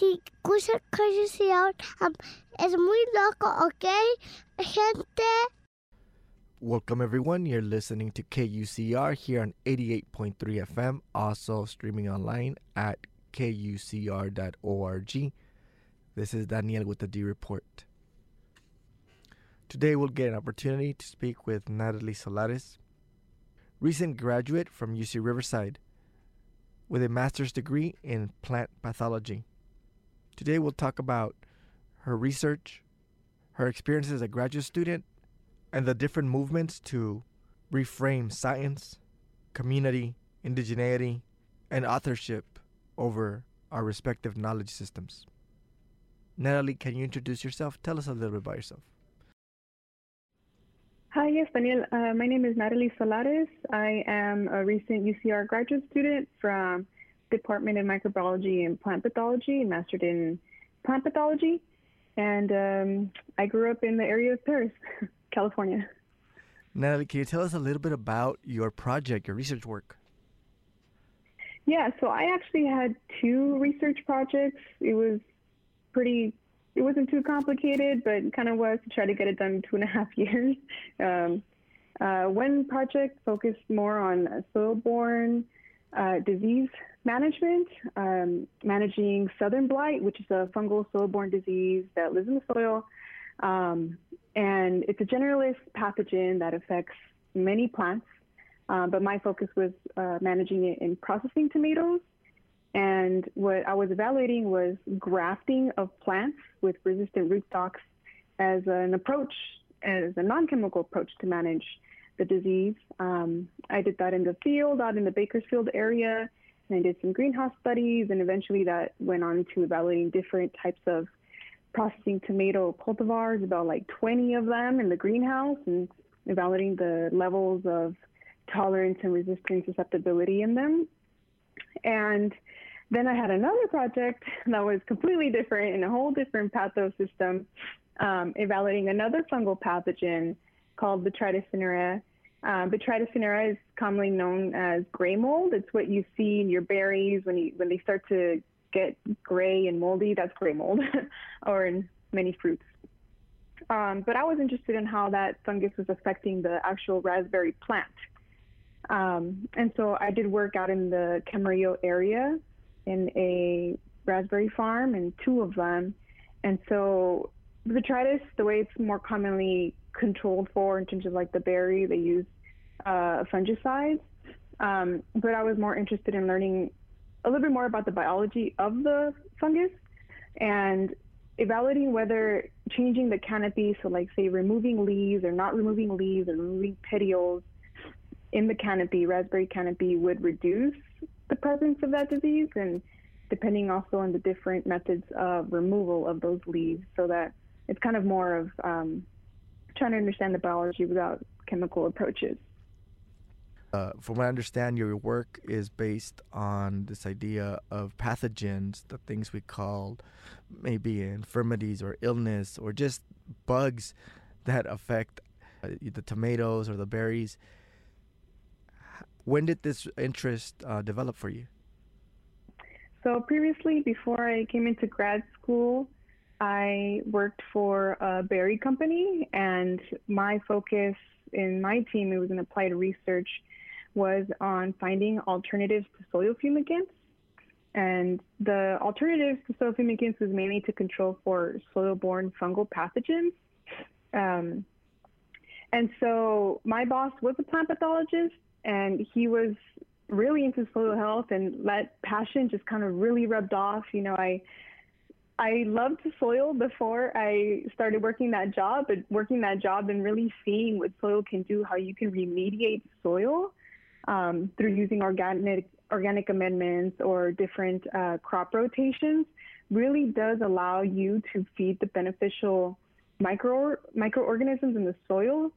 si um, es muy loco. Gente. Welcome, everyone. You're listening to KUCR here on 88.3 FM, also streaming online at kucr.org. This is Daniel with the D Report. Today, we'll get an opportunity to speak with Natalie Solares, recent graduate from UC Riverside with a master's degree in plant pathology. Today, we'll talk about her research, her experience as a graduate student, and the different movements to reframe science, community, indigeneity, and authorship over our respective knowledge systems. Natalie, can you introduce yourself? Tell us a little bit about yourself. Hi, yes, Daniel. Uh, my name is Natalie Solares. I am a recent UCR graduate student from Department of Microbiology and Plant Pathology, mastered in plant pathology. And um, I grew up in the area of Perris, California. Natalie, can you tell us a little bit about your project, your research work? Yeah, so I actually had two research projects. It was pretty it wasn't too complicated, but kind of was to try to get it done in two and a half years. Um, uh, one project focused more on soil-borne uh, disease management, um, managing southern blight, which is a fungal soil-borne disease that lives in the soil. Um, and it's a generalist pathogen that affects many plants. Uh, but my focus was uh, managing it in processing tomatoes and what I was evaluating was grafting of plants with resistant rootstocks as an approach, as a non-chemical approach to manage the disease. Um, I did that in the field, out in the Bakersfield area, and I did some greenhouse studies, and eventually that went on to evaluating different types of processing tomato cultivars, about like 20 of them in the greenhouse, and evaluating the levels of tolerance and resistance susceptibility in them. And then I had another project that was completely different in a whole different pathosystem, um, evaluating another fungal pathogen called Botrytis cinerea. Um, Botrytis cinerea is commonly known as gray mold. It's what you see in your berries when you when they start to get gray and moldy. That's gray mold, or in many fruits. Um, but I was interested in how that fungus was affecting the actual raspberry plant. Um, and so I did work out in the Camarillo area in a raspberry farm and two of them. And so botrytis, the way it's more commonly controlled for in terms of like the berry, they use uh, fungicides. Um, but I was more interested in learning a little bit more about the biology of the fungus and evaluating whether changing the canopy, so like say removing leaves or not removing leaves or removing petioles in the canopy, raspberry canopy, would reduce the presence of that disease and depending also on the different methods of removal of those leaves so that it's kind of more of um, trying to understand the biology without chemical approaches. Uh, from what I understand, your work is based on this idea of pathogens, the things we call maybe infirmities or illness or just bugs that affect uh, the tomatoes or the berries. When did this interest uh, develop for you? So previously, before I came into grad school, I worked for a berry company, and my focus in my team, it was in applied research, was on finding alternatives to soil fumigants. And the alternatives to soil fumigants was mainly to control for soil-borne fungal pathogens. Um, and so my boss was a plant pathologist, and he was really into soil health and that passion just kind of really rubbed off. You know, I I loved soil before I started working that job, but working that job and really seeing what soil can do, how you can remediate soil um, through using organic organic amendments or different uh, crop rotations really does allow you to feed the beneficial micro microorganisms in the soil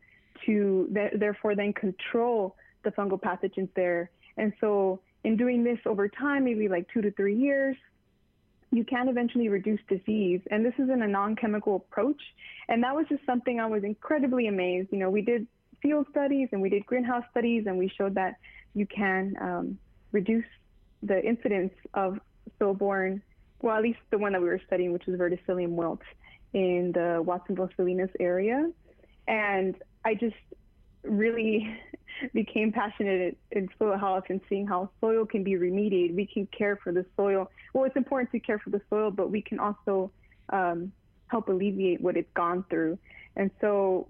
to th- therefore then control the fungal pathogens there. And so, in doing this over time, maybe like two to three years, you can eventually reduce disease. And this is in a non chemical approach. And that was just something I was incredibly amazed. You know, we did field studies and we did greenhouse studies, and we showed that you can um, reduce the incidence of soil-borne well, at least the one that we were studying, which was Verticillium wilt in the Watsonville Salinas area. And I just really became passionate in soil health and seeing how soil can be remediated. We can care for the soil. Well, it's important to care for the soil, but we can also um, help alleviate what it's gone through. And so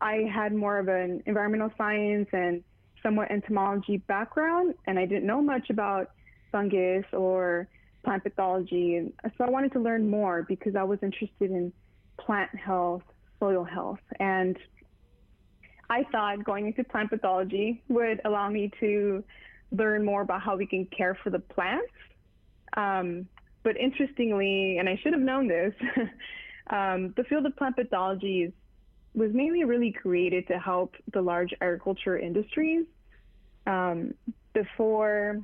I had more of an environmental science and somewhat entomology background, and I didn't know much about fungus or plant pathology. And so I wanted to learn more because I was interested in plant health, soil health, and I thought going into plant pathology would allow me to learn more about how we can care for the plants. Um, but interestingly, and I should have known this, um, the field of plant pathology is, was mainly really created to help the large agriculture industries. Um, before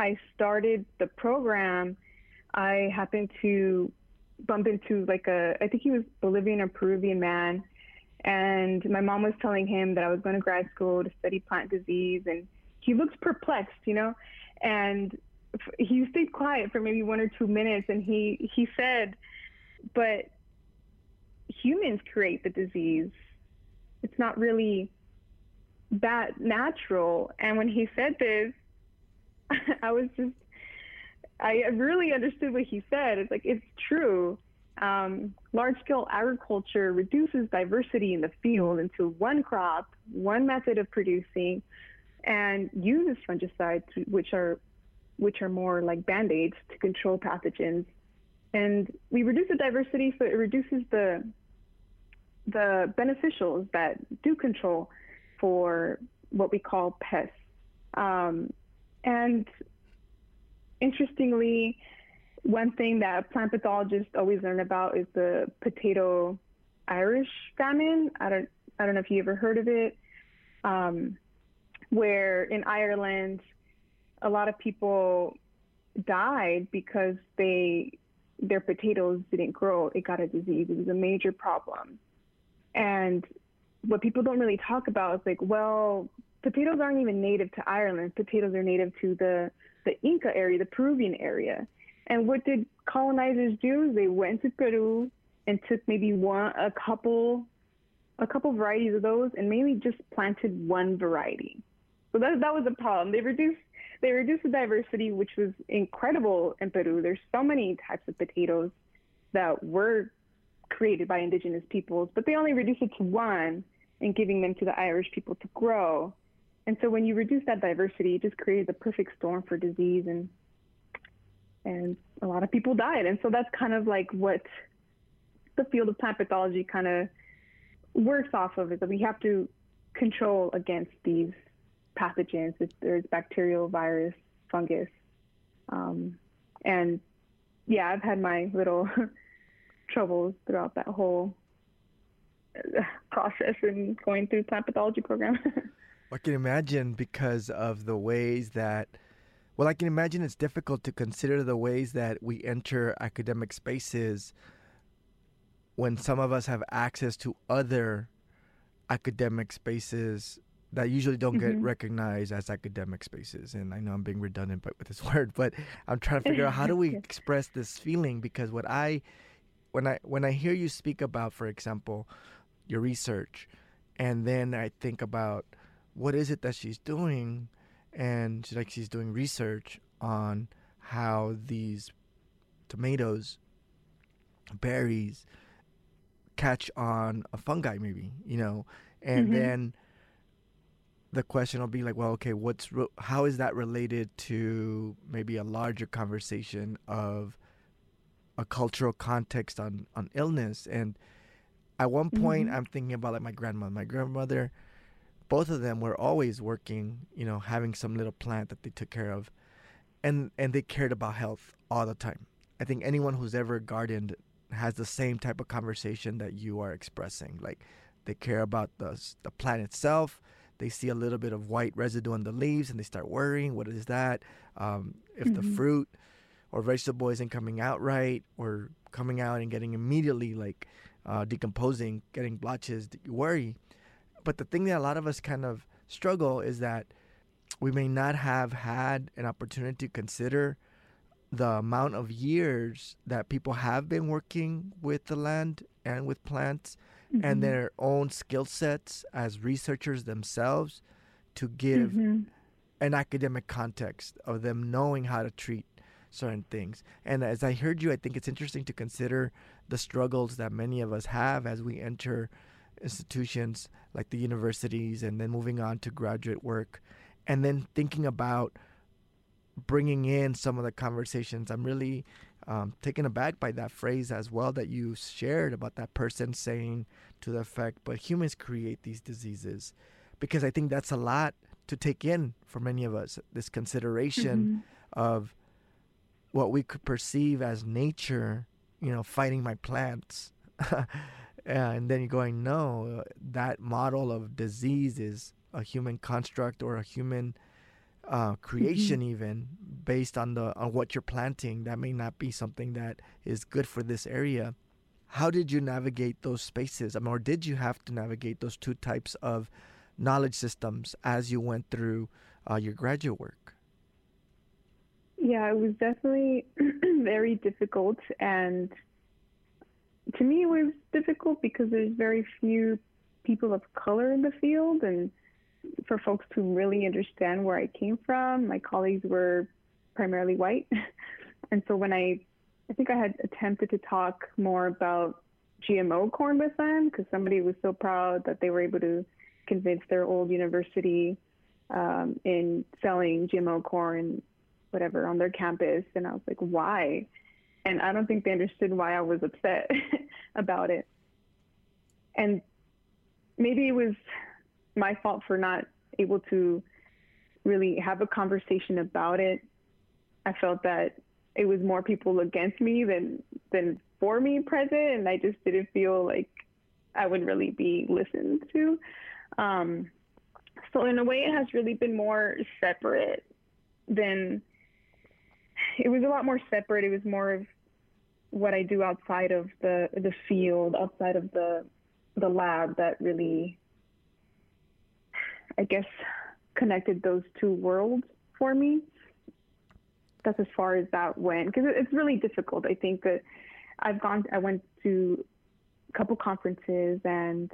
I started the program, I happened to bump into like a, I think he was Bolivian or Peruvian man and my mom was telling him that I was going to grad school to study plant disease, and he looked perplexed, you know. And he stayed quiet for maybe one or two minutes, and he he said, "But humans create the disease. It's not really that natural." And when he said this, I was just I really understood what he said. It's like it's true um, large scale agriculture reduces diversity in the field into one crop, one method of producing, and uses fungicides, which are which are more like band aids to control pathogens. And we reduce the diversity, so it reduces the the beneficials that do control for what we call pests. Um, and interestingly, one thing that plant pathologists always learn about is the potato Irish famine. I don't I don't know if you ever heard of it. Um, where in Ireland, a lot of people died because they their potatoes didn't grow. It got a disease. It was a major problem. And what people don't really talk about is like, well, potatoes aren't even native to Ireland. Potatoes are native to the the Inca area, the Peruvian area. And what did colonizers do? They went to Peru and took maybe one, a couple, a couple varieties of those, and mainly just planted one variety. So that that was a problem. They reduced they reduced the diversity, which was incredible in Peru. There's so many types of potatoes that were created by indigenous peoples, but they only reduced it to one and giving them to the Irish people to grow. And so when you reduce that diversity, it just created the perfect storm for disease and and a lot of people died. And so that's kind of like what the field of plant pathology kind of works off of is that we have to control against these pathogens. If there's bacterial, virus, fungus. Um, and yeah, I've had my little troubles throughout that whole uh, process and going through plant pathology program. I can imagine because of the ways that well, I can imagine it's difficult to consider the ways that we enter academic spaces when some of us have access to other academic spaces that usually don't mm-hmm. get recognized as academic spaces. And I know I'm being redundant but with this word, but I'm trying to figure out how do we express this feeling because what I when I when I hear you speak about, for example, your research, and then I think about what is it that she's doing and she's like she's doing research on how these tomatoes, berries, catch on a fungi, maybe you know, and mm-hmm. then the question will be like, well, okay, what's re- how is that related to maybe a larger conversation of a cultural context on on illness and at one point mm-hmm. i'm thinking about like my grandmother my grandmother both of them were always working, you know, having some little plant that they took care of, and and they cared about health all the time. I think anyone who's ever gardened has the same type of conversation that you are expressing. Like they care about the the plant itself. They see a little bit of white residue on the leaves and they start worrying. What is that? Um, if mm-hmm. the fruit or vegetable isn't coming out right, or coming out and getting immediately like uh, decomposing, getting blotches, you worry. But the thing that a lot of us kind of struggle is that we may not have had an opportunity to consider the amount of years that people have been working with the land and with plants Mm-hmm. and their own skill sets as researchers themselves to give hmm an academic context of them knowing how to treat certain things. And as I heard you, I think it's interesting to consider the struggles that many of us have as we enter institutions like the universities and then moving on to graduate work and then thinking about bringing in some of the conversations. I'm really um, taken aback by that phrase as well that you shared about that person saying to the effect, but humans create these diseases. Because I think that's a lot to take in for many of us this consideration Mm-hmm. of what we could perceive as nature, you know, fighting my plants. and then you're going, no, that model of disease is a human construct or a human uh, creation, even based on the on what you're planting. That may not be something that is good for this area. How did you navigate those spaces? I mean, or did you have to navigate those two types of knowledge systems as you went through uh, your graduate work? Yeah, it was definitely very difficult. And to me, it was difficult because there's very few people of color in the field. And for folks to really understand where I came from, my colleagues were primarily white. and so when I, I think I had attempted to talk more about GMO corn with them because somebody was so proud that they were able to convince their old university um, in selling GMO corn whatever on their campus and I was like why and I don't think they understood why I was upset about it. And maybe it was my fault for not able to really have a conversation about it. I felt that it was more people against me than than for me present and I just didn't feel like I would really be listened to. Um, so in a way it has really been more separate than it was a lot more separate. It was more of what I do outside of the the field, outside of the the lab that really I guess connected those two worlds for me. That's as far as that went because it's really difficult. I think that I've gone I went to a couple conferences and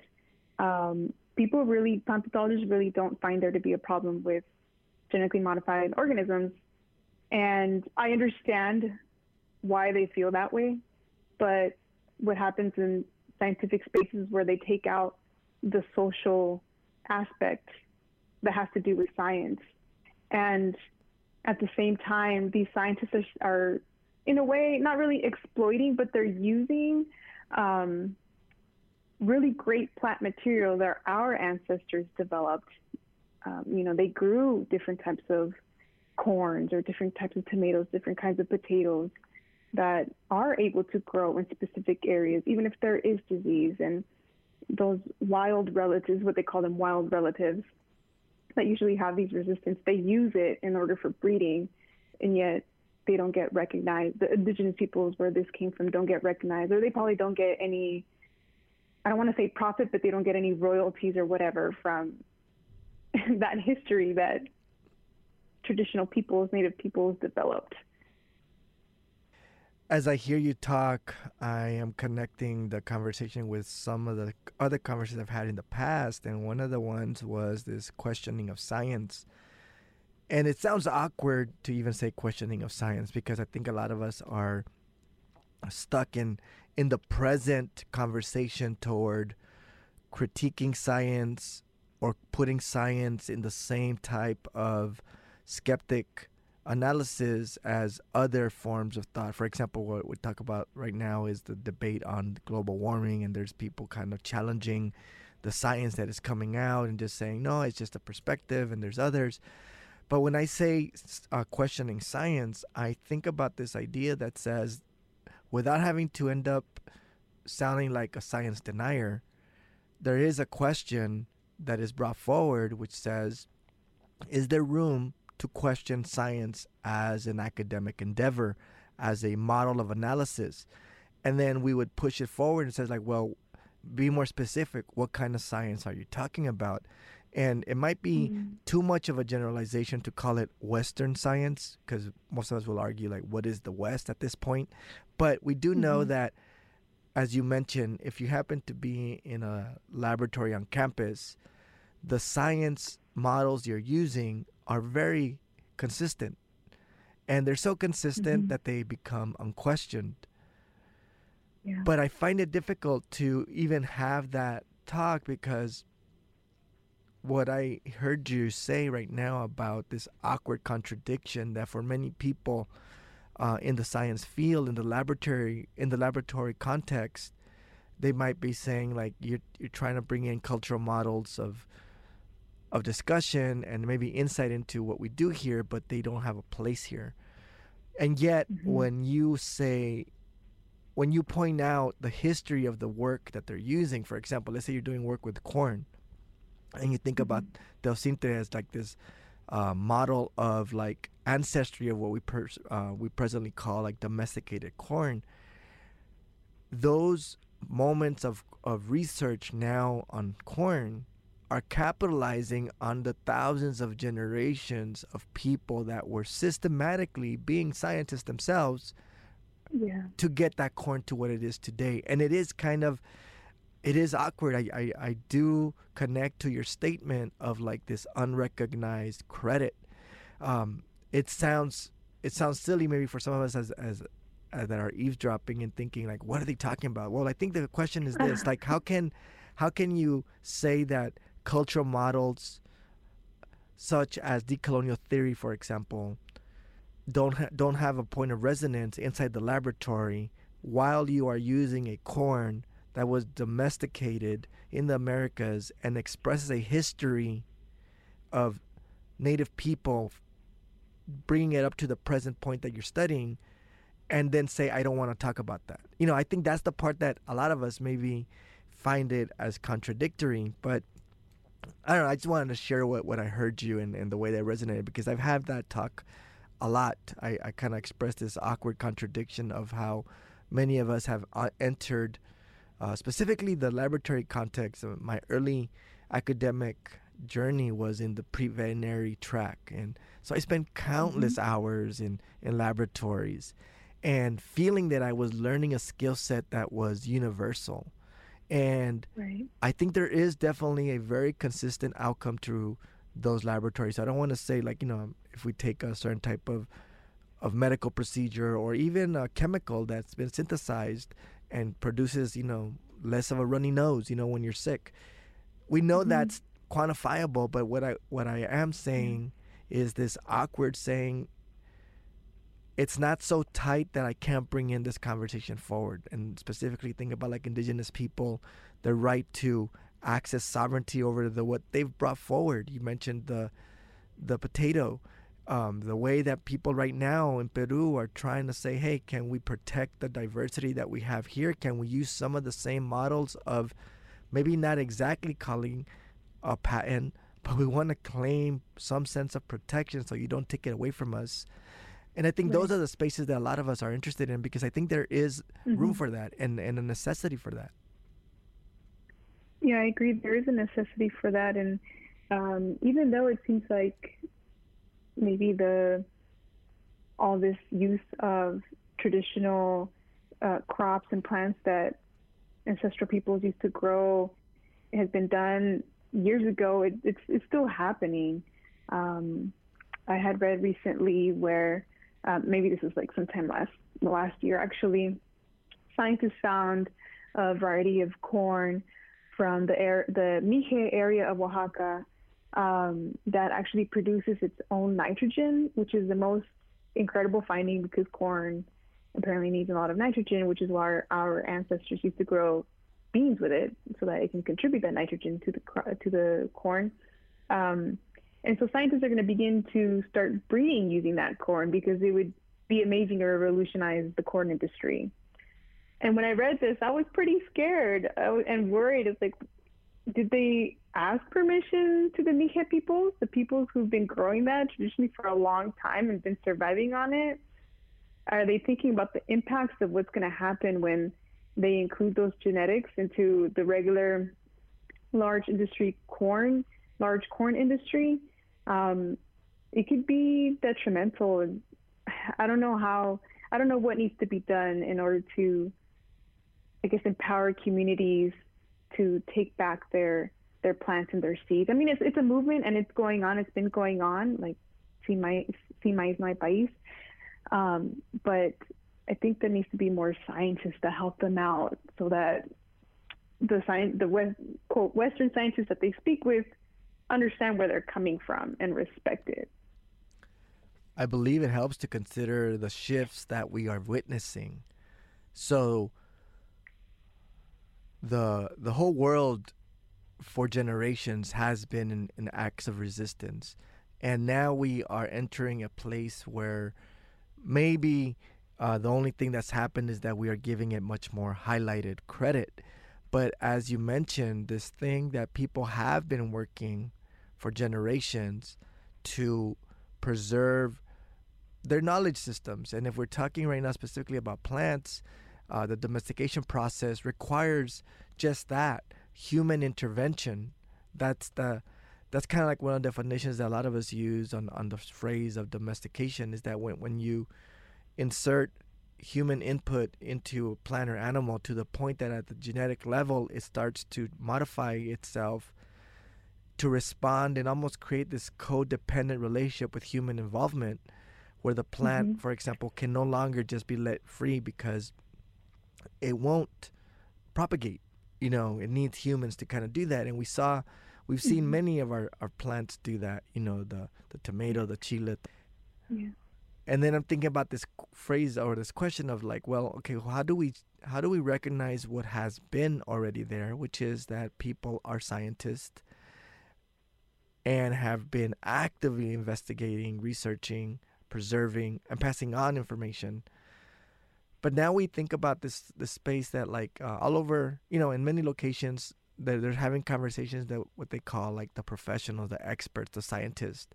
um, people really plant pathologists really don't find there to be a problem with genetically modified organisms and I understand why they feel that way, but what happens in scientific spaces where they take out the social aspect that has to do with science. And at the same time, these scientists are, are in a way, not really exploiting, but they're using um, really great plant material that our ancestors developed. Um, you know, they grew different types of corns or different types of tomatoes, different kinds of potatoes that are able to grow in specific areas, even if there is disease. And those wild relatives, what they call them wild relatives, that usually have these resistance, they use it in order for breeding, and yet they don't get recognized. The indigenous peoples where this came from don't get recognized, or they probably don't get any, I don't want to say profit, but they don't get any royalties or whatever from that history that traditional peoples, native peoples developed. As I hear you talk, I am connecting the conversation with some of the other conversations I've had in the past. And one of the ones was this questioning of science. And it sounds awkward to even say questioning of science because I think a lot of us are stuck in in the present conversation toward critiquing science or putting science in the same type of skeptic analysis as other forms of thought. For example, what we talk about right now is the debate on global warming, and there's people kind of challenging the science that is coming out and just saying, no, it's just a perspective, and there's others. But when I say uh, questioning science, I think about this idea that says, without having to end up sounding like a science denier, there is a question that is brought forward which says, is there room to question science as an academic endeavor, as a model of analysis. And then we would push it forward and says like, well, be more specific. What kind of science are you talking about? And it might be mm-hmm. too much of a generalization to call it Western science, because most of us will argue, like, what is the West at this point? But we do know mm-hmm. that, as you mentioned, if you happen to be in a laboratory on campus, the science models you're using are very consistent. And they're so consistent mm-hmm. that they become unquestioned. Yeah. But I find it difficult to even have that talk because what I heard you say right now about this awkward contradiction that for many people uh, in the science field, in the laboratory, in the laboratory context, they might be saying like you're you're trying to bring in cultural models of of discussion and maybe insight into what we do here, but they don't have a place here. And yet, mm-hmm. when you say when you point out the history of the work that they're using, for example, let's say you're doing work with corn, and you think mm-hmm. about teosinte as like this uh, model of like ancestry of what we per- uh, we presently call like domesticated corn. Those moments of of research now on corn are capitalizing on the thousands of generations of people that were systematically being scientists themselves yeah. to get that corn to what it is today. And it is kind of it is awkward. I, I, I do connect to your statement of like this unrecognized credit. Um, it sounds it sounds silly maybe for some of us as as uh, that are eavesdropping and thinking like what are they talking about well i think the question is this like how can how can you say that cultural models such as decolonial theory for example don't ha- don't have a point of resonance inside the laboratory while you are using a corn that was domesticated in the Americas and expresses a history of native people bringing it up to the present point that you're studying and then say I don't want to talk about that. You know, I think that's the part that a lot of us maybe find it as contradictory, but I don't know, I just wanted to share what, what I heard you and, and the way that resonated because I've had that talk a lot. I, I kind of expressed this awkward contradiction of how many of us have uh, entered, uh, specifically the laboratory context. My early academic journey was in the pre-veterinary track, and so I spent countless mm-hmm. hours in in laboratories, and feeling that I was learning a skill set that was universal. And right. I think there is definitely a very consistent outcome to those laboratories. I don't want to say like you know if we take a certain type of of medical procedure or even a chemical that's been synthesized and produces you know less of a runny nose you know when you're sick we know mm-hmm. that's quantifiable but what i what i am saying is this awkward saying it's not so tight that i can't bring in this conversation forward and specifically think about like indigenous people the right to access sovereignty over the what they've brought forward. You mentioned the the potato, um, the way that people right now in Peru are trying to say, hey, can we protect the diversity that we have here? Can we use some of the same models of maybe not exactly calling a patent, but we want to claim some sense of protection so you don't take it away from us. And I think right. those are the spaces that a lot of us are interested in because I think there is mm-hmm. room for that and, and a necessity for that. Yeah, I agree. There is a necessity for that, and um, even though it seems like maybe the all this use of traditional uh, crops and plants that ancestral peoples used to grow has been done years ago, it, it's it's still happening. Um, I had read recently where uh, maybe this was like sometime last last year actually, scientists found a variety of corn from the air, the Mixe area of Oaxaca um, that actually produces its own nitrogen, which is the most incredible finding because corn apparently needs a lot of nitrogen, which is why our, our ancestors used to grow beans with it so that it can contribute that nitrogen to the to the corn. Um, and so scientists are going to begin to start breeding using that corn because it would be amazing to revolutionize the corn industry. And when I read this, I was pretty scared uh, and worried. It's like, did they ask permission to the Mixe peoples, the peoples who've been growing that traditionally for a long time and been surviving on it? Are they thinking about the impacts of what's going to happen when they include those genetics into the regular large industry corn large corn industry, um, it could be detrimental. And I don't know how, I don't know what needs to be done in order to, I guess, empower communities to take back their their plants and their seeds. I mean, it's it's a movement and it's going on. It's been going on, like see my see my my País. Um, but I think there needs to be more scientists to help them out so that the science, the West, quote Western scientists that they speak with understand where they're coming from and respect it. I believe it helps to consider the shifts that we are witnessing. So the the whole world for generations has been in, in acts of resistance. And now we are entering a place where maybe uh, the only thing that's happened is that we are giving it much more highlighted credit. But as you mentioned, this thing that people have been working for generations to preserve their knowledge systems. And if we're talking right now specifically about plants, uh, the domestication process requires just that human intervention. That's the that's kind of like one of the definitions that a lot of us use on, on the phrase of domestication is that when, when you insert human input into a plant or animal to the point that at the genetic level it starts to modify itself to respond and almost create this codependent relationship with human involvement where the plant mm-hmm. for example can no longer just be let free because it won't propagate you know it needs humans to kind of do that and we saw we've seen mm-hmm. many of our, our plants do that you know the the tomato the chile yeah and then I'm thinking about this phrase or this question of like, well, okay, how do we how do we recognize what has been already there, which is that people are scientists and have been actively investigating, researching, preserving, and passing on information. But now we think about this this space that like uh, all over, you know, in many locations, they're, they're having conversations that what they call like the professionals, the experts, the scientists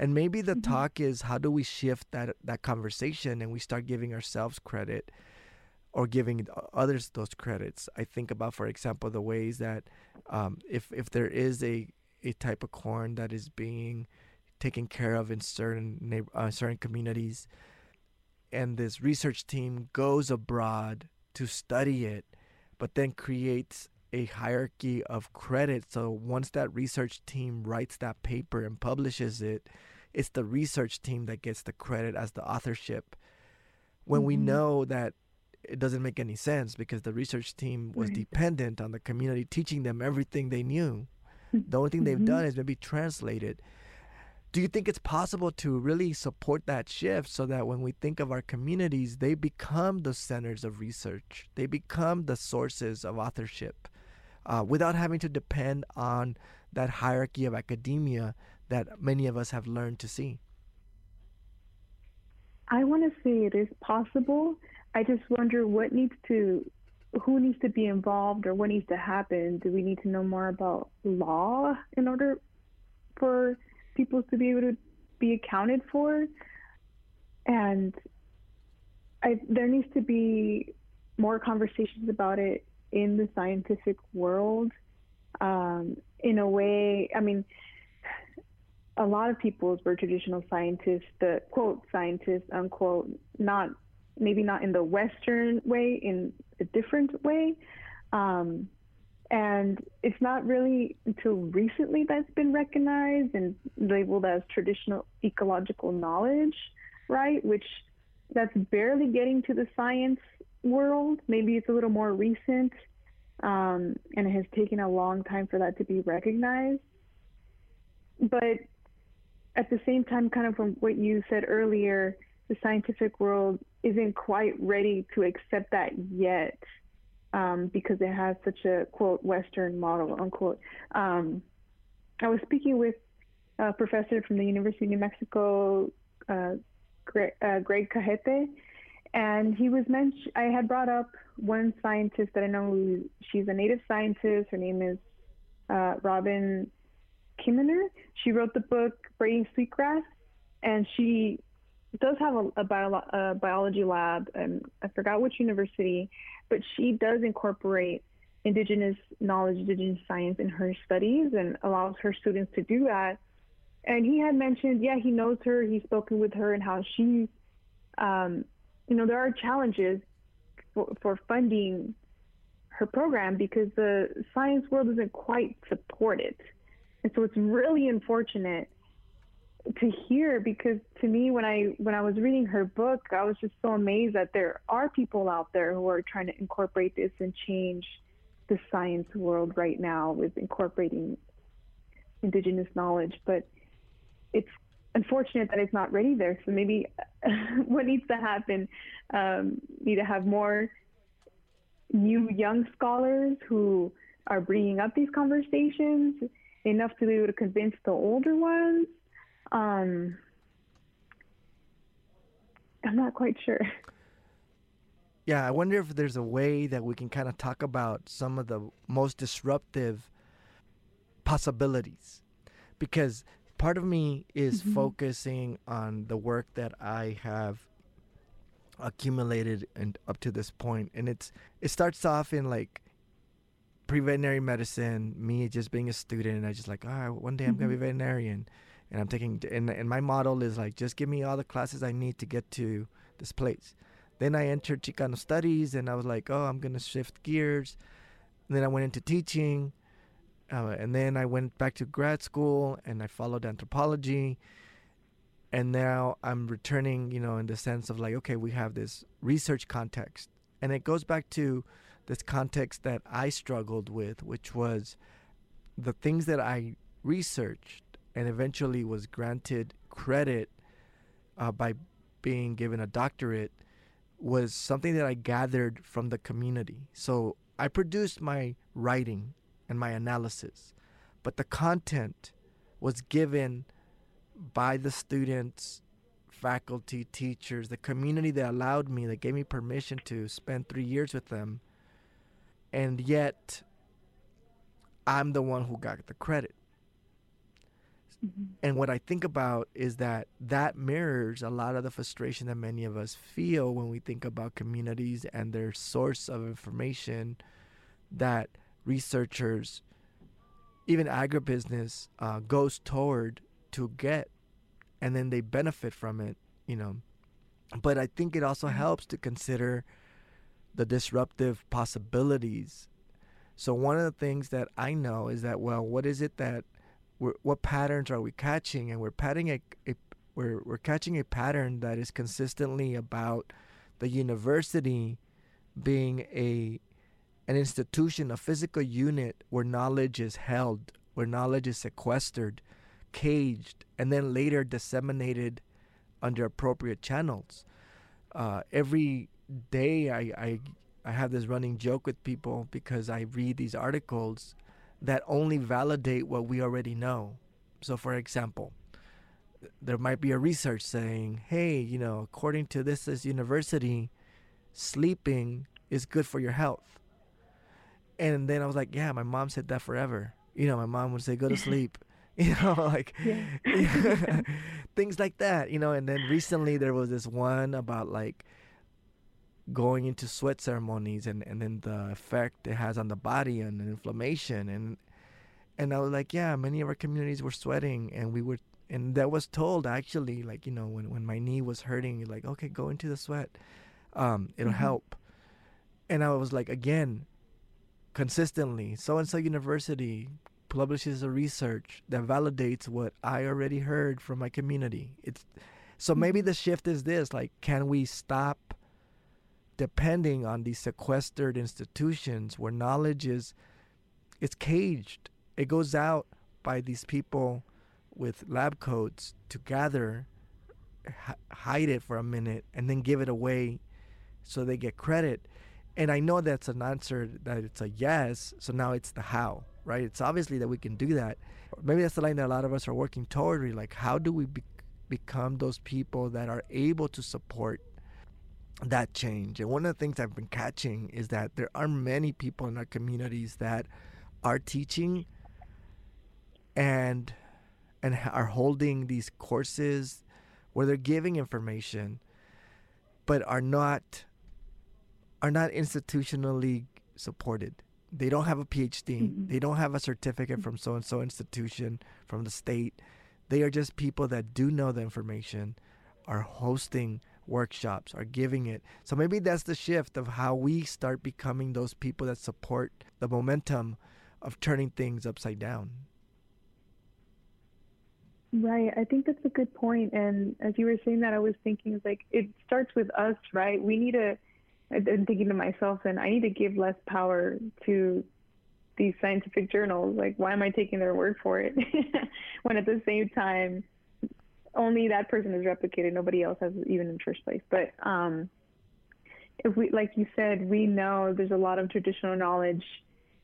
and maybe the mm-hmm. talk is how do we shift that that conversation and we start giving ourselves credit or giving others those credits. I think about, for example, the ways that um, if if there is a a type of corn that is being taken care of in certain neighbor, uh, certain communities, and this research team goes abroad to study it, but then creates a hierarchy of credit. So once that research team writes that paper and publishes it, it's the research team that gets the credit as the authorship when mm-hmm. we know that it doesn't make any sense because the research team was right. dependent on the community teaching them everything they knew. The only thing mm-hmm. they've done is maybe translate it. Do you think it's possible to really support that shift so that when we think of our communities, they become the centers of research? They become the sources of authorship uh, without having to depend on that hierarchy of academia that many of us have learned to see? I want to say it is possible. I just wonder what needs to, who needs to be involved or what needs to happen. Do we need to know more about law in order for people to be able to be accounted for? And I, there needs to be more conversations about it in the scientific world um, in a way. I mean, a lot of people were traditional scientists, the quote scientists, unquote, not maybe not in the Western way, in a different way. Um, and it's not really until recently that's been recognized and labeled as traditional ecological knowledge, right? Which that's barely getting to the science world. Maybe it's a little more recent, um, and it has taken a long time for that to be recognized. But at the same time, kind of from what you said earlier, the scientific world isn't quite ready to accept that yet um, because it has such a quote Western model unquote. Um, I was speaking with a professor from the University of New Mexico, uh, Greg, uh, Greg Cajete, and he was mentioned. I had brought up one scientist that I know. She's a native scientist. Her name is uh, Robin Kimmerer. She wrote the book Braiding Sweetgrass, and she does have a, a, bio, a biology lab, and I forgot which university, but she does incorporate indigenous knowledge, indigenous science in her studies and allows her students to do that. And he had mentioned, yeah, he knows her, he's spoken with her, and how she, um, you know, there are challenges for, for funding her program because the science world doesn't quite support it. And so it's really unfortunate to hear because to me when I when I was reading her book, I was just so amazed that there are people out there who are trying to incorporate this and change the science world right now with incorporating indigenous knowledge, but it's unfortunate that it's not ready there. So maybe what needs to happen, um, need to have more new young scholars who are bringing up these conversations enough to be able to convince the older ones. Um, I'm not quite sure. Yeah, I wonder if there's a way that we can kind of talk about some of the most disruptive possibilities. Because part of me is mm-hmm. focusing on the work that I have accumulated and up to this point and it's it starts off in like pre-veterinary medicine me just being a student and i just like ah oh, one day i'm mm-hmm. gonna be mm-hmm. veterinarian and i'm taking and, and my model is like just give me all the classes i need to get to this place. Then i entered chicano studies and i was like oh i'm gonna shift gears. And then i went into teaching uh, and then i went back to grad school and i followed anthropology. And now I'm returning, you know, in the sense of like, okay, we have this research context, and it goes back to this context that I struggled with, which was the things that I researched and eventually was granted credit uh, by being given a doctorate was something that I gathered from the community. So I produced my writing and my analysis, but the content was given by the students, faculty, teachers, the community that allowed me, that gave me permission to spend three years with them. And yet, I'm the one who got the credit. Mm-hmm. And what I think about is that that mirrors a lot of the frustration that many of us feel when we think about communities and their source of information that researchers, even agribusiness, uh, goes toward to get and then they benefit from it, you know. But I think it also mm-hmm. helps to consider the disruptive possibilities. So one of the things that I know is that well, what is it that we're, what patterns are we catching? And we're patting a, a we're we're catching a pattern that is consistently about the university being a an institution, a physical unit where knowledge is held, where knowledge is sequestered, caged, and then later disseminated under appropriate channels. Uh, every day, I, I I have this running joke with people because I read these articles that only validate what we already know. So, for example, there might be a research saying, "Hey, you know, according to this this university, sleeping is good for your health." And then I was like, "Yeah, my mom said that forever." You know, my mom would say, "Go to sleep." you know like yeah. things like that you know and then recently there was this one about like going into sweat ceremonies and and then the effect it has on the body and inflammation and and I was like yeah many of our communities were sweating and we were and that was told actually like you know when when my knee was hurting like okay go into the sweat um it'll mm-hmm. help and I was like again consistently so and so university publishes a research that validates what I already heard from my community. It's so maybe mm-hmm. the shift is this like can we stop depending on these sequestered institutions where knowledge is it's caged. It goes out by these people with lab coats to gather h- hide it for a minute and then give it away so they get credit. And I know that's an answer that it's a yes, so now it's the how right? It's obviously that we can do that. Maybe that's the line that a lot of us are working toward. Like, how do we be- become those people that are able to support that change? And one of the things I've been catching is that there are many people in our communities that are teaching and and are holding these courses where they're giving information but are not are not institutionally supported They don't have a PhD. Mm-hmm. They don't have a certificate from so and so institution from the state. They are just people that do know the information, are hosting workshops, are giving it. So maybe that's the shift of how we start becoming those people that support the momentum of turning things upside down. Right. I think that's a good point. And as you were saying that, I was thinking like it starts with us, right? We need to. I'm thinking to myself, and I need to give less power to these scientific journals. Like, why am I taking their word for it when at the same time only that person is replicated, nobody else has even in first place. But um, if we, like you said, we know there's a lot of traditional knowledge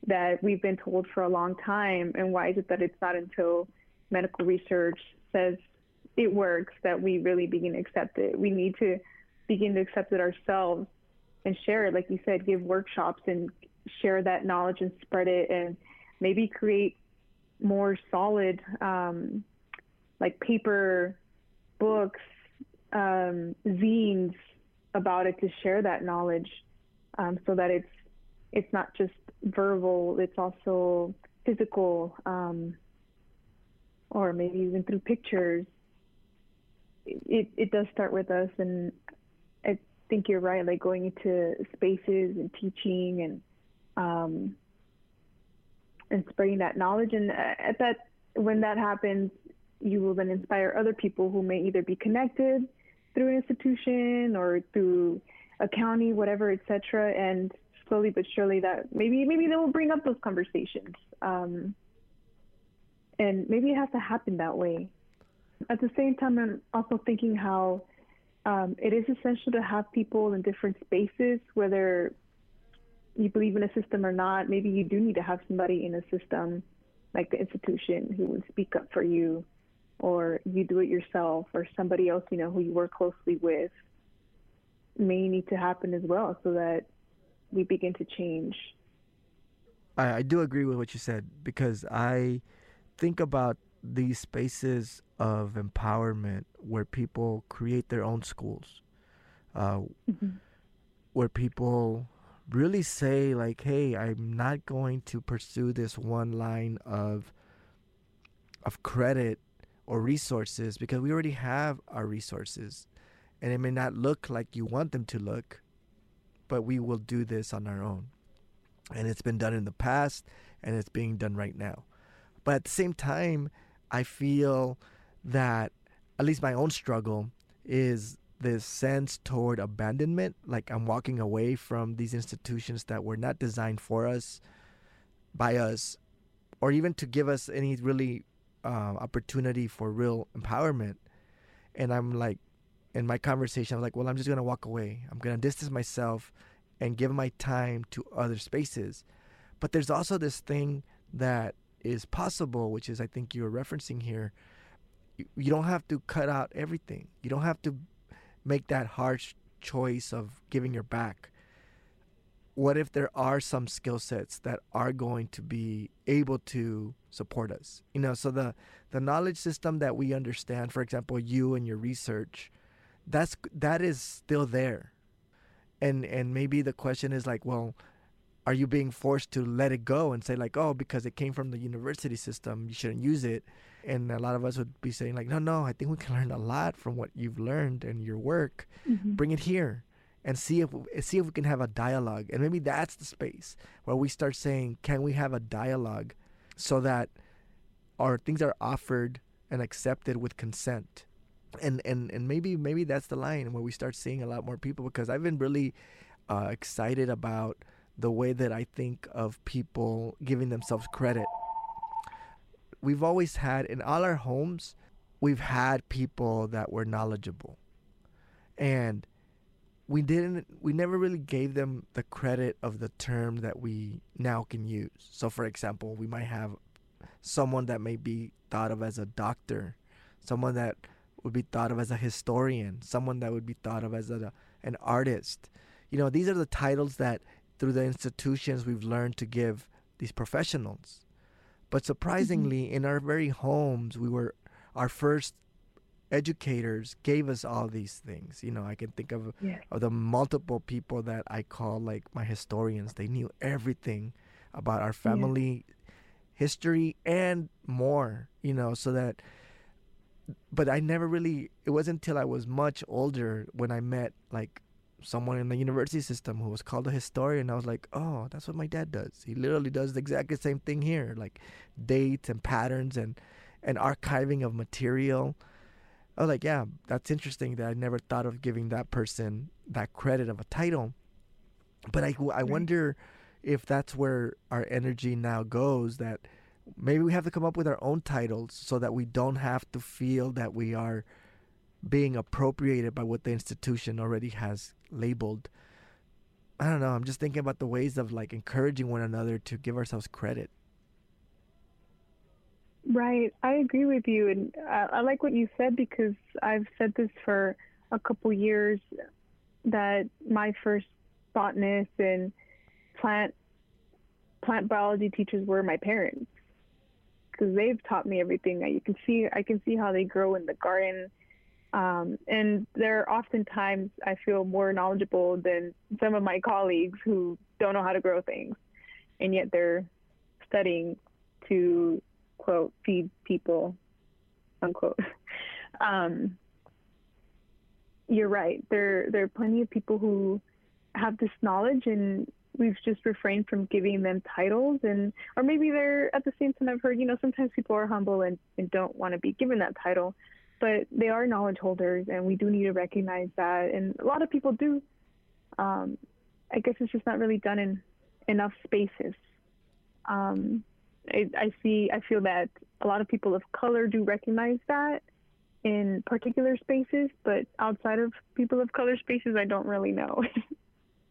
that we've been told for a long time, and why is it that it's not until medical research says it works that we really begin to accept it. We need to begin to accept it ourselves and share it. Like you said, give workshops and share that knowledge and spread it and maybe create more solid um, like paper books, um, zines about it to share that knowledge um, so that it's it's not just verbal, it's also physical. Um, or maybe even through pictures. It it does start with us, and I think you're right. Like going into spaces and teaching and um, and spreading that knowledge, and at that when that happens, you will then inspire other people who may either be connected through an institution or through a county, whatever, etc. And slowly but surely, that maybe maybe they will bring up those conversations. Um, and maybe it has to happen that way. At the same time, I'm also thinking how um, it is essential to have people in different spaces, whether you believe in a system or not. Maybe you do need to have somebody in a system, like the institution, who would speak up for you, or you do it yourself, or somebody else you know who you work closely with. May need to happen as well, so that we begin to change. I, I do agree with what you said because I think about these spaces of empowerment where people create their own schools, uh, mm-hmm. where people really say like, "Hey, I'm not going to pursue this one line of of credit or resources because we already have our resources, and it may not look like you want them to look, but we will do this on our own." And it's been done in the past, and it's being done right now. But at the same time, I feel that at least my own struggle is this sense toward abandonment. Like I'm walking away from these institutions that were not designed for us, by us, or even to give us any really uh, opportunity for real empowerment. And I'm like, in my conversation, I'm like, well, I'm just gonna walk away. I'm gonna distance myself and give my time to other spaces. But there's also this thing that is possible, which is I think you're referencing here. You don't have to cut out everything. You don't have to make that harsh choice of giving your back. What if there are some skill sets that are going to be able to support us? You know, so the the knowledge system that we understand, for example, you and your research, that's that is still there. And and maybe the question is like, well, are you being forced to let it go and say like oh because it came from the university system you shouldn't use it and a lot of us would be saying like no no i think we can learn a lot from what you've learned and your work mm-hmm. bring it here and see if see if we can have a dialogue and maybe that's the space where we start saying can we have a dialogue so that our things are offered and accepted with consent and and and maybe maybe that's the line where we start seeing a lot more people because i've been really uh, excited about the way that I think of people giving themselves credit. We've always had in all our homes, we've had people that were knowledgeable. And we didn't we never really gave them the credit of the term that we now can use. So for example, we might have someone that may be thought of as a doctor, someone that would be thought of as a historian, someone that would be thought of as a, an artist. You know, these are the titles that through the institutions we've learned to give these professionals. But surprisingly, mm-hmm. in our very homes, we were our first educators gave us all these things. You know, I can think of, of the multiple people that I call like my historians. They knew everything about our family history and more, you know, so that but I never really it wasn't until I was much older when I met like someone in the university system who was called a historian. I was like, oh, that's what my dad does. He literally does the exact same thing here, like dates and patterns and and archiving of material. I was like, yeah, that's interesting that I never thought of giving that person that credit of a title. But I, I wonder if that's where our energy now goes that maybe we have to come up with our own titles so that we don't have to feel that we are being appropriated by what the institution already has labeled. I don't know. I'm just thinking about the ways of like encouraging one another to give ourselves credit. Right. I agree with you. And I, I like what you said because I've said this for a couple years that my first botanist and plant plant biology teachers were my parents because they've taught me everything. That you can see I can see how they grow in the garden. Um, and they're oftentimes I feel more knowledgeable than some of my colleagues who don't know how to grow things, and yet they're studying to quote feed people unquote. Um, you're right. There there are plenty of people who have this knowledge and we've just refrained from giving them titles and or maybe they're at the same time I've heard, you know, sometimes people are humble and, and don't want to be given that title. But they are knowledge holders and we do need to recognize that and a lot of people do. Um, I guess it's just not really done in enough spaces. Um, I, I see, I feel that a lot of people of color do recognize that in particular spaces, but outside of people of color spaces, I don't really know.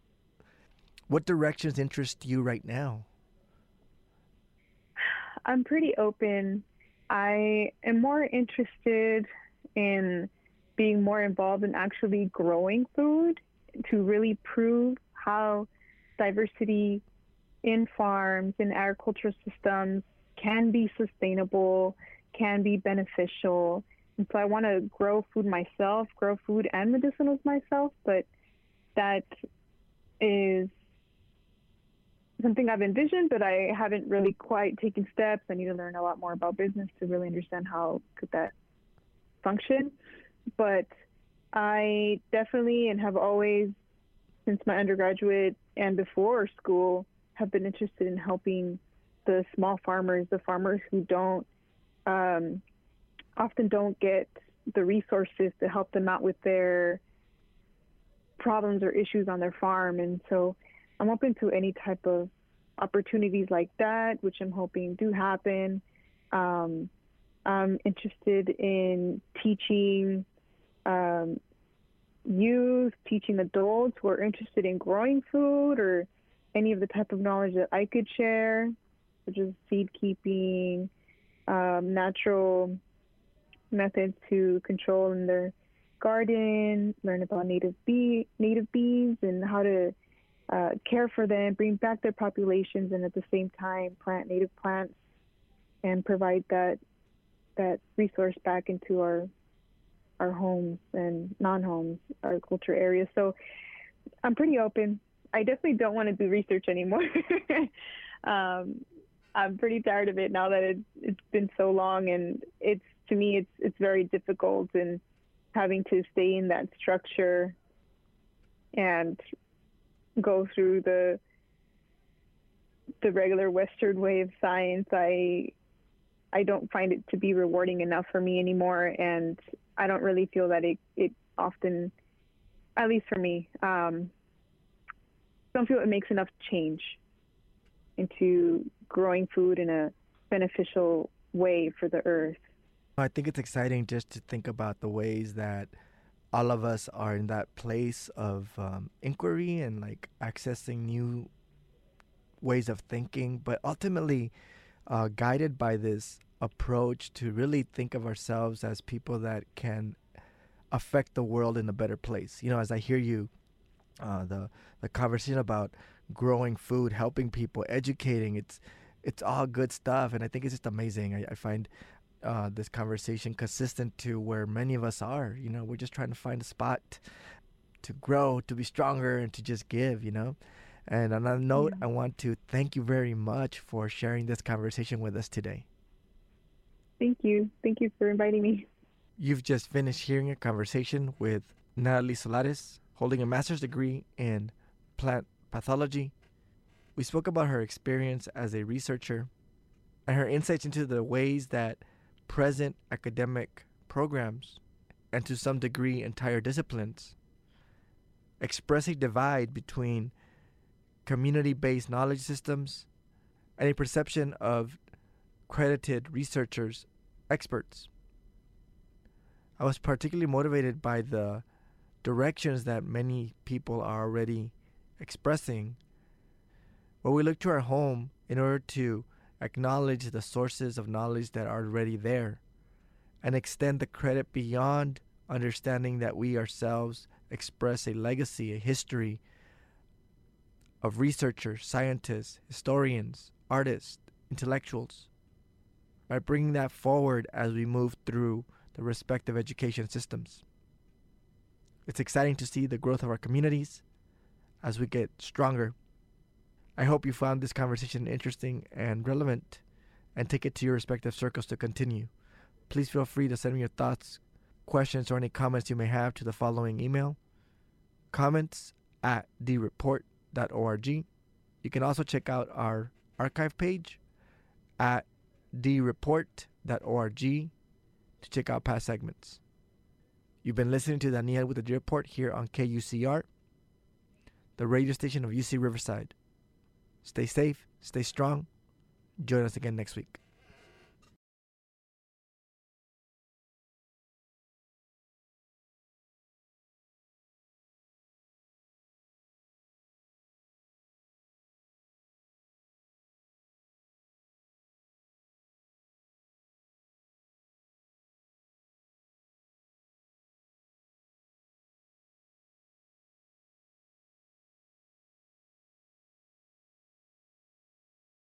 what directions interest you right now? I'm pretty open. I am more interested in being more involved in actually growing food to really prove how diversity in farms, in agricultural systems can be sustainable, can be beneficial. And so I want to grow food myself, grow food and medicinals myself, but that is something I've envisioned, but I haven't really quite taken steps. I need to learn a lot more about business to really understand how could that function. But I definitely and have always, since my undergraduate and before school, have been interested in helping the small farmers, the farmers who don't um, often don't get the resources to help them out with their problems or issues on their farm. And so I'm open to any type of opportunities like that, which I'm hoping do happen. Um, I'm interested in teaching um, youth, teaching adults who are interested in growing food or any of the type of knowledge that I could share, such as seed keeping, um, natural methods to control in their garden, learn about native bee native bees and how to uh, care for them, bring back their populations, and at the same time plant native plants and provide that that resource back into our our homes and non-homes, our culture areas. So I'm pretty open. I definitely don't want to do research anymore. um, I'm pretty tired of it now that it, it's been so long, and it's to me it's it's very difficult and having to stay in that structure and go through the the regular Western way of science. I I don't find it to be rewarding enough for me anymore, and I don't really feel that it it often, at least for me, um, don't feel it makes enough change into growing food in a beneficial way for the earth. I think it's exciting just to think about the ways that all of us are in that place of um, inquiry and like accessing new ways of thinking, but ultimately uh, guided by this approach to really think of ourselves as people that can affect the world in a better place. You know, as I hear you, uh, the the conversation about growing food, helping people, educating, it's it's all good stuff, and I think it's just amazing. I, I find uh, this conversation consistent to where many of us are. You know, we're just trying to find a spot to grow, to be stronger, and to just give. You know, And on that note, I want to thank you very much for sharing this conversation with us today. Thank you. Thank you for inviting me. You've just finished hearing a conversation with Natalie Solares, holding a master's degree in plant pathology. We spoke about her experience as a researcher and her insights into the ways that present academic programs, and to some degree entire disciplines, express a divide between community based knowledge systems and a perception of credited researchers, experts. I was particularly motivated by the directions that many people are already expressing, where we look to our home in order to acknowledge the sources of knowledge that are already there, and extend the credit beyond understanding that we ourselves express a legacy, a history of researchers, scientists, historians, artists, intellectuals, by bringing that forward as we move through the respective education systems. It's exciting to see the growth of our communities as we get stronger I hope you found this conversation interesting and relevant and take it to your respective circles to continue. Please feel free to send me your thoughts, questions, or any comments you may have to the following email comments at dreport.org. You can also check out our archive page at dreport.org to check out past segments. You've been listening to Daniel with the D Report here on KUCR, the radio station of UC Riverside. Stay safe, stay strong. Join us again next week.